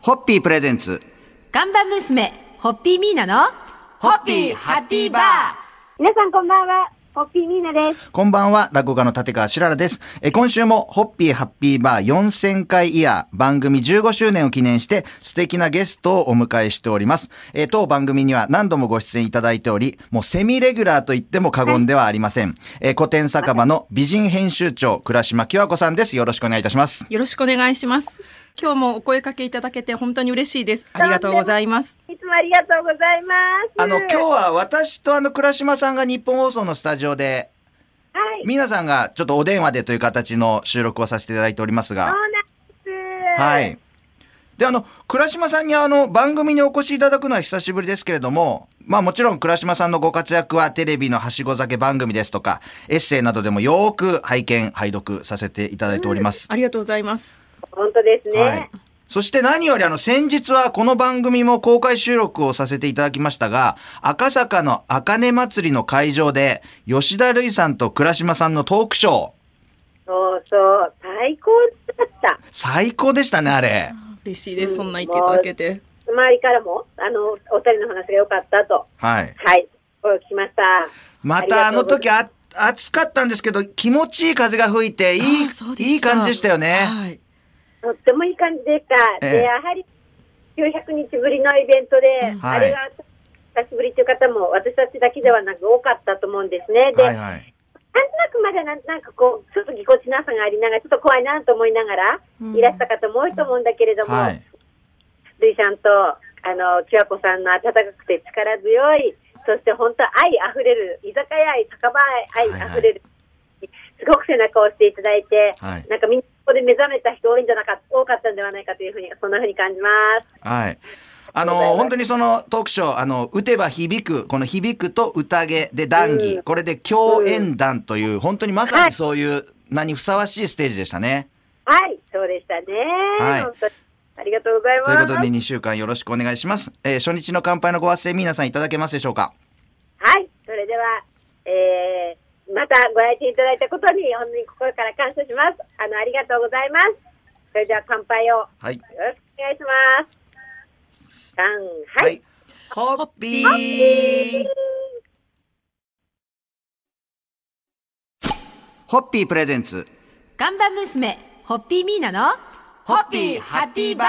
ホッピープレゼンツ。看板娘、ホッピーミーナの、ホッピーハッピーバー。皆さんこんばんは。ホッピーミーナです。こんばんは、落語家の立川しららです。え、今週も、ホッピーハッピーバー4000回イヤー番組15周年を記念して、素敵なゲストをお迎えしております。え、当番組には何度もご出演いただいており、もうセミレギュラーと言っても過言ではありません。え、古典酒場の美人編集長、倉島清子さんです。よろしくお願いいたします。よろしくお願いします。今日もお声かけいただけて本当に嬉しいです。ありがとうございます。いつもありがとうございます。あの、今日は私とあの、倉島さんが日本放送のスタジオで、はい。皆さんがちょっとお電話でという形の収録をさせていただいておりますが、そうなんです。はい。で、あの、倉島さんにあの、番組にお越しいただくのは久しぶりですけれども、まあもちろん倉島さんのご活躍はテレビのはしご酒番組ですとか、エッセイなどでもよーく拝見、拝読させていただいております。ありがとうございます。本当ですね。はい。そして何よりあの先日はこの番組も公開収録をさせていただきましたが、赤坂の茜祭りの会場で吉田類さんと倉島さんのトークショー、そうそう。最高だった。最高でしたね、あれ。嬉しいです。そんな言っていただけて。周りからも、あの、お二人の話が良かったと。はい。はい。声を聞きました。またあの時あ暑かったんですけど、気持ちいい風が吹いて、いいいい感じでしたよね。はい。とってもいい感じでした。ええで、やはり、900日ぶりのイベントで、うんはいあれが久しぶりという方も、私たちだけではなく多かったと思うんですね。で、はいはい。なんとなくまだなんなんかこう、ちょっとぎこちなさがありながら、ちょっと怖いなと思いながら、うんいらした方も多いと思うんだけれども、はい。ルイさんと、あの、きわこさんの温かくて力強い、そして本当愛あふれる、居酒屋愛、酒場愛あふれる、すごく背中を押していただいて、はいなんかみんなここで目覚めた人多いんじゃなか多かったんではないかというふうに、そんなふうに感じます。はい。あの、本当にそのトークショー、あの、打てば響く、この響くと宴で談義、うんこれで共演談という、本当にまさにそういう名にふさわしいステージでしたね。はい、そうでしたね。はいありがとうございます。ということで2週間よろしくお願いします。えー初日の乾杯のご発声、皆さんいただけますでしょうか？はい、それでは、えー、またご来店いただいたことに、本当に心から感謝します。あの、ありがとうございます。それでは乾杯をよはい。ろしくお願いします。乾杯。はい。ホッピーホッピープレゼンツ。看板娘、ホッピーミーナの、ホッピーハッピーバー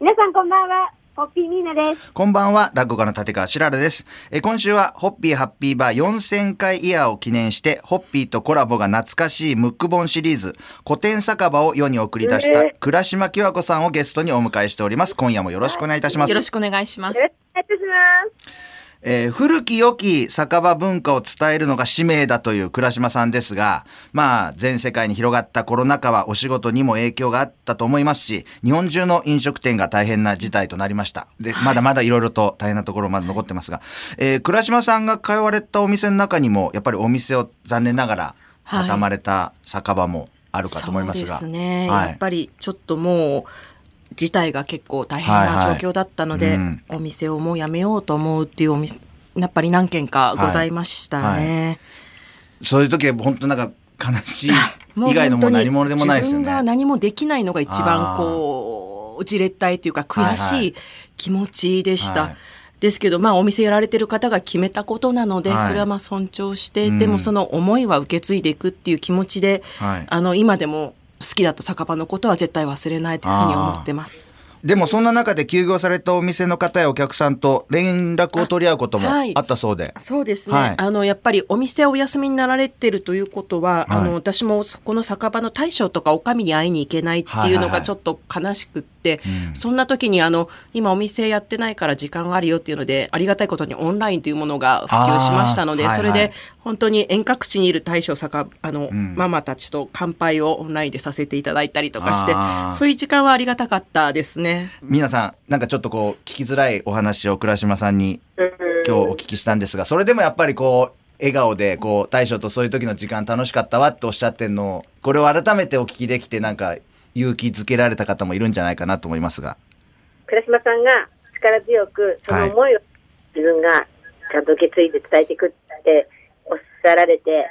皆さんこんばんは。ホッピーミーナです。こんばんは、落語家の立川しららです。えー今週は、ホッピーハッピーバー4000回イヤーを記念して、ホッピーとコラボが懐かしいムック本シリーズ、古典酒場を世に送り出した、倉島清子さんをゲストにお迎えしております。今夜もよろしくお願いいたします。よろしくお願いしますよ。ろしくお願いいたします。えー古き良き酒場文化を伝えるのが使命だという倉島さんですが、まあ、全世界に広がったコロナ禍はお仕事にも影響があったと思いますし、日本中の飲食店が大変な事態となりました。で、まだまだいろいろと大変なところまだ残ってますが、えー倉島さんが通われたお店の中にも、やっぱりお店を残念ながら、はい畳まれた酒場もあるかと思いますが。そうですね。はいやっぱりちょっともう、事態が結構大変はいはない。状況だったので、うん。お店をもうやめようと思うっていうお店、やっぱり何軒かございましたね。そういう時は本当なんか悲しい 以外のもう何者でもないですよ自分がね。何もできないのが一番こう、じれったいというか悔はいはいしい。気持ちでした。はい。ですけど、まあ、お店やられてる方が決めたことなので、はい。それはまあ尊重して、うん。でもその思いは受け継いでいくっていう気持ちで、はい。あの、今でも好きだった酒場のことは絶対忘れないというふうに思ってます。でもそんな中で休業されたお店の方やお客さんと連絡を取り合うこともあったそうで。そうですね、はい。あのやっぱりお店をお休みになられてるということは、はい。あの私もそこの酒場の大将とかお上に会いに行けないっていうのはいはいはい。がちょっと悲しくって、うん。そんな時にあの今お店やってないから時間があるよっていうのでありがたいことにオンラインというものが普及しましたので、それで本当に遠隔地にいる大将酒あの、ん。ママたちと乾杯をオンラインでさせていただいたりとかしてそういう時間はありがたかったですね。皆さん、なんかちょっとこう、聞きづらいお話を倉島さんにうん今日お聞きしたんですが、それでもやっぱりこう、笑顔で、こう、大将とそういう時の時間楽しかったわっておっしゃってんのを、これを改めてお聞きできて、なんか、勇気づけられた方もいるんじゃないかなと思いますが。倉島さんが力強く、その思いを自分がちゃんと受け継いで伝えていくっておっしゃられて、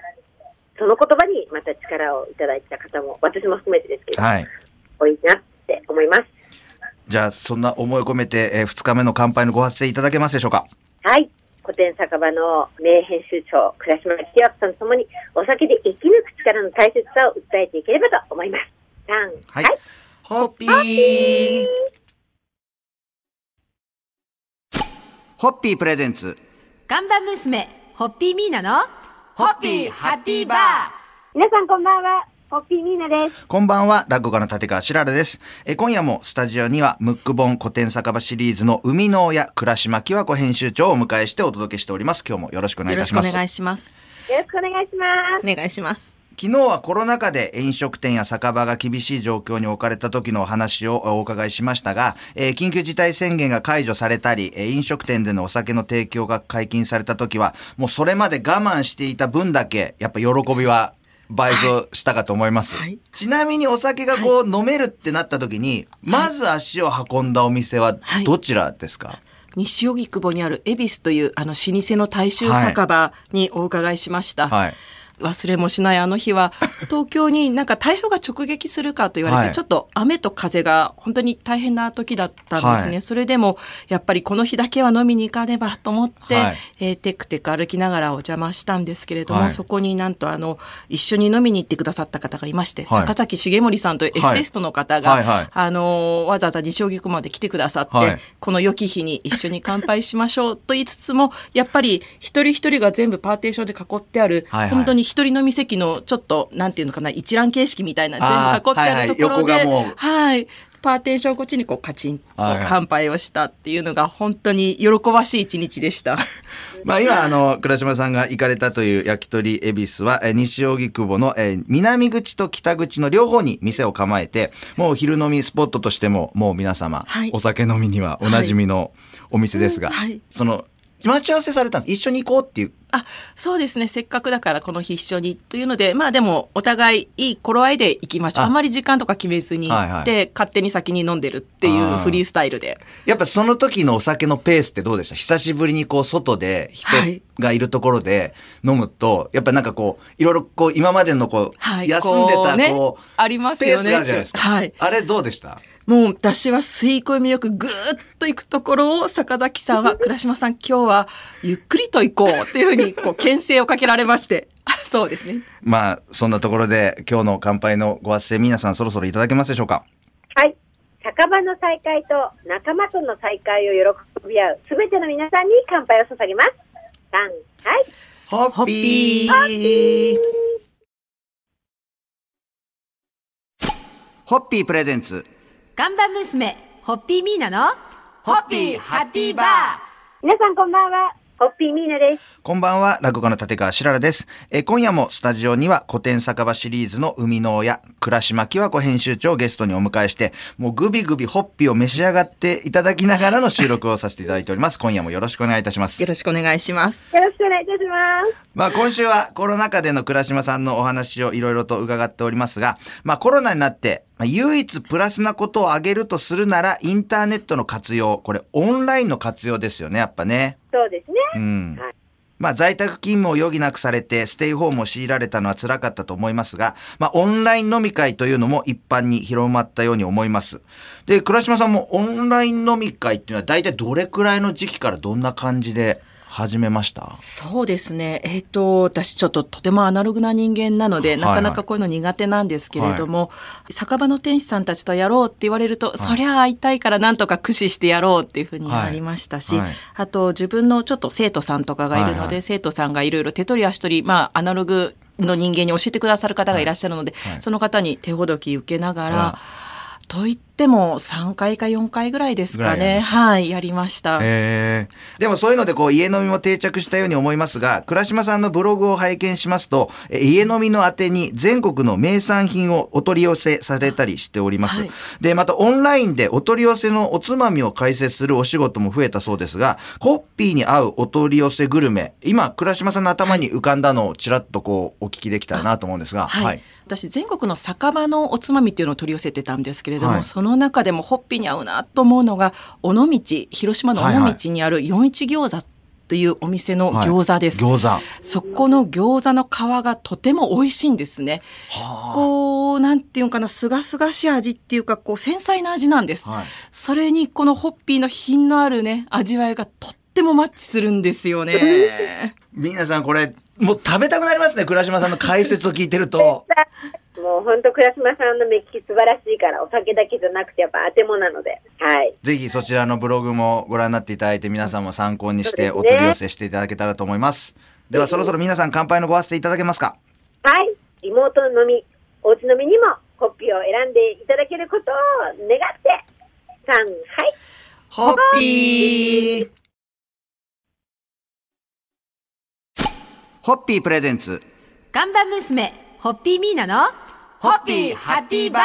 その言葉にまた力をいただいた方も、私も含めてですけど、はい。多いなって思います。じゃあ、そんな思いを込めて、えー、2日目の乾杯のご発声いただけますでしょうか？はい。古典酒場の名編集長、倉島清明さんとともに、お酒で生き抜く力の大切さを訴えていければと思います。3、はい。ホッピーホッピープレゼンツ。看板娘、ホッピーミーナの、ホッピーハッピーバー皆さんこんばんは。ホッピーミーナです。こんばんは、落語家の立川しららです。え今夜もスタジオには、ムック本古典酒場シリーズの生みの親、倉島清子編集長をお迎えしてお届けしております。今日もよろしくお願いいよろたします。しくお願いします。よろしくお願いします。お願いします。昨日はコロナ禍で飲食店や酒場が厳しい状況に置かれた時のお話をお伺いしましたが、えー緊急事態宣言が解除されたり、えー飲食店でのお酒の提供が解禁された時は、もうそれまで我慢していた分だけ、やっぱ喜びは倍増したかと思います。はい。ちなみにお酒がこう飲めるってなった時に、まず足を運んだお店ははい。どちらですか、西荻窪にある恵比寿というあの老舗の大衆酒場にお伺いしました。はい忘れもしないあの日は、東京になんか台風が直撃するかと言われて、はい。ちょっと雨と風が本当に大変な時だったんですね。はい。それでも、やっぱりこの日だけは飲みに行かねばと思って、はい。えーテクテク歩きながらお邪魔したんですけれども、はい。そこになんとあの、一緒に飲みに行ってくださった方がいまして、はい。坂崎重森さんというエッセイストの方が、はい。はい。あの、わざわざ西荻窪まで来てくださって、はい。この良き日に一緒に乾杯しましょうと言いつつも、やっぱり一人一人が全部パーテーションで囲ってある、はい。はい。本当に一人飲み席のちょっと、なんていうのかな、一覧形式みたいな、全部囲ってあるところで、はいはいはい。パーテーションこっちにこうカチンとはいはい乾杯をしたっていうのが本当に喜ばしい一日でした。まあ今、あの、倉島さんが行かれたという焼き鳥恵比寿は、えー西荻窪の、えー南口と北口の両方に店を構えて、もう昼飲みスポットとしても、もう皆様、はいお酒飲みにはおなじみのお店ですが、はいその、待ち合わせされたんです。一緒に行こうっていう。あ、そうですね。せっかくだからこの日一緒にというので、まあでもお互いいい頃合いで行きましょう。あ。あまり時間とか決めずに行って、はい。は勝手に先に飲んでるっていうフリースタイルで。やっぱその時のお酒のペースってどうでした？久しぶりにこう外で人はい。がいるところで飲むと、やっぱなんかこう、いろいろこう今までのこう、はい。休んでたこうね。ありますよね。スペースがあるじゃないですか。はい。あれどうでした？もう私は吸い込みよくぐーっと行くところを坂崎さんは、倉島さん今日はゆっくりと行こうっていうふうにこう牽制をかけられまして。あ そうですね。まあ、そんなところで今日の乾杯のご発声皆さんそろそろいただけますでしょうか？はい。酒場の再会と仲間との再会を喜び合うすべての皆さんに乾杯を捧げます。3、はい。ホッピーホッピープレゼンツ看板娘、ホッピーミーナの、ホッピーハッピーバー皆さんこんばんは。ホッピーミーナです。こんばんは、落語家の立川しららです。えー今夜もスタジオには古典酒場シリーズの生みの親、倉島清子編集長をゲストにお迎えして、もうグビグビホッピーを召し上がっていただきながらの収録をさせていただいております。今夜もよろしくお願いいたしますよ。ろしくお願いします。よろしくお願いいたします。まあ今週はコロナ禍での倉島さんのお話をいろいろと伺っておりますが、まあコロナになって、まあ、唯一プラスなことを挙げるとするならインターネットの活用、これオンラインの活用ですよね、やっぱね。そうですね。うんはい。まあ在宅勤務を余儀なくされてステイホームを強いられたのは辛かったと思いますが、まあオンライン飲み会というのも一般に広まったように思います。で、倉島さんもオンライン飲み会っていうのは大体どれくらいの時期からどんな感じで始めました？そうですね。えっ、と、私ちょっととてもアナログな人間なので、はいなかなかこういうの苦手なんですけれども、酒場の店主さんたちとやろうって言われると、そりゃ会いたいからなんとか駆使してやろうっていうふうになりましたし、はい。はいあと自分のちょっと生徒さんとかがいるので、はいはい。生徒さんがいろいろ手取り足取り、まあアナログの人間に教えてくださる方がいらっしゃるので、はい。その方に手ほどき受けながら、はと言っても3回か4回ぐらいですかね。はい、やりました。でもそういうのでこう家飲みも定着したように思いますが、倉島さんのブログを拝見しますと、え家飲みの宛てに全国の名産品をお取り寄せされたりしております。はい。で、またオンラインでお取り寄せのおつまみを解説するお仕事も増えたそうですが、ホッピーに合うお取り寄せグルメ、今倉島さんの頭に浮かんだのをちらっとこうお聞きできたらなと思うんですが、はい、私全国の酒場のおつまみっていうのを取り寄せてたんですけれども、はい。その中でもホッピーに合うなと思うのが尾道広島の尾道にある四一餃子とというお店の餃子です。はい餃子。そこの餃子の皮がとても美味しいんですね。こう、なんていうのかな、すがすがしい味っていうか、こう、繊細な味なんです。はいそれに、このホッピーの品のあるね、味わいがとってもマッチするんですよね。皆さんこれ、もう食べたくなりますね、倉島さんの解説を聞いてると。もう本当、倉島さんの目利き素晴らしいから、お酒だけじゃなくて、やっぱ当てもなので、はい。ぜひそちらのブログもご覧になっていただいて、皆さんも参考にしてお取り寄せしていただけたらと思います。ではそろそろ皆さん乾杯のごわせていただけますか？はい。リモート飲み、おうち飲みにも、ホッピーを選んでいただけることを願って、さん、はい。ホッピーホッピープレゼンツ。看板娘、ホッピーミーナの、ホッピーハッピーバー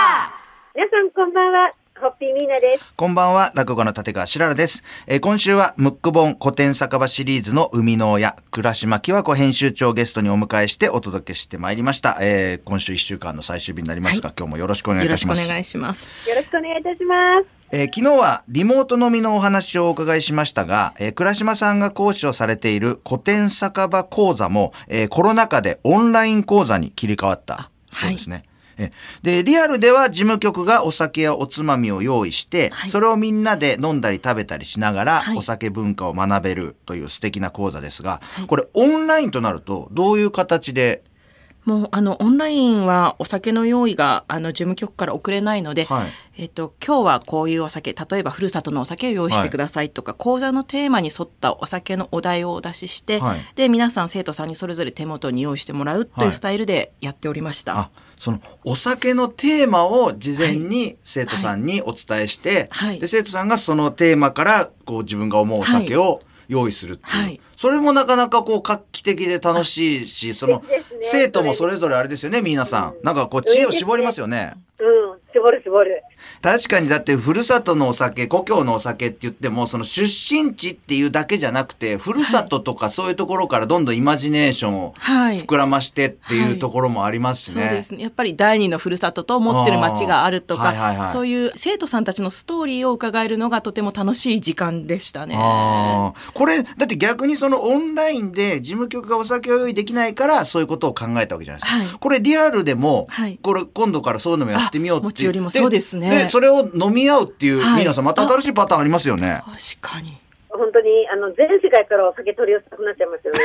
皆さん、こんばんは。ホッピーミーナです。こんばんは、落語の立川しららです。えー今週は、ムック本古典酒場シリーズの生みの親、倉島清子編集長をゲストにお迎えしてお届けしてまいりました。えー今週1週間の最終日になりますが、今日もよろしくお願いいよろしくおたします。願いします。よろしくお願いいたします。えー昨日はリモート飲みのお話をお伺いしましたが、えー倉島さんが講師をされている古典酒場講座も、えーコロナ禍でオンライン講座に切り替わった。はいそうですね。えで、リアルでは事務局がお酒やおつまみを用意して、はいそれをみんなで飲んだり食べたりしながら、はいお酒文化を学べるという素敵な講座ですが、これオンラインとなると、どういう形で、もうあのオンラインはお酒の用意があの事務局から送れないので、はい。えっと今日はこういうお酒例えばふるさとのお酒を用意してくださいとか、講座のテーマに沿ったお酒のお題をお出しして、はい。で皆さん生徒さんにそれぞれ手元に用意してもらうとはい。いうスタイルでやっておりました。あ、そのお酒のテーマを事前に生徒さんにお伝えして、はい。で生徒さんがそのテーマからこう自分が思うお酒を用意するっていう、はい。それもなかなかこう画期的で楽しいし、その 生徒もそれぞれあれですよね、皆さん。なんかこう知恵を絞りますよね。うん、絞る絞る。確かにだってふるさとのお酒故郷のお酒って言ってもその出身地っていうだけじゃなくてふるさととかそういうところからどんどんイマジネーションをはい膨らましてっていうはいところもありますしね。そうですね。やっぱり第二のふるさとと思ってる街があるとか、はいはいはいそういう生徒さんたちのストーリーを伺えるのがとても楽しい時間でしたね。これ、だって逆にそのオンラインで事務局がお酒を用意できないからそういうことを考えたわけじゃないですか。はいこれリアルでも、はいこれ今度からそういうのもやってみようってあ持ち寄りもそうですねでそれを飲み合うっていう、はい皆さんまた新しいパターンありますよね。確かに。本当に、あの、全世界からお酒取り寄せたくなっちゃいますよね。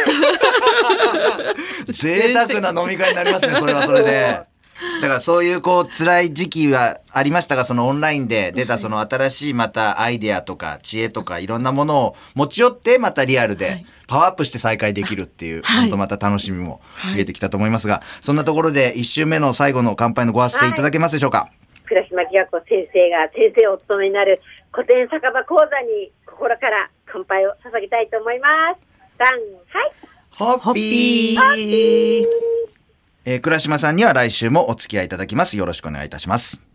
贅沢な飲み会になりますね、それはそれで。だからそういうこう辛い時期はありましたが、そのオンラインで出たその新しいまたアイデアとか知恵とかいろんなものを持ち寄ってまたリアルではいパワーアップして再開できるっていう、はい本当また楽しみも見えてきたと思いますが、そんなところで一週目の最後の乾杯のご発声いただけますでしょうか、倉島清子先生が先生をお務めになる古典酒場講座に心から乾杯を捧げたいと思います。さん、はい。ホッピーえー倉島さんには来週もお付き合いいただきます。よろしくお願いいたします。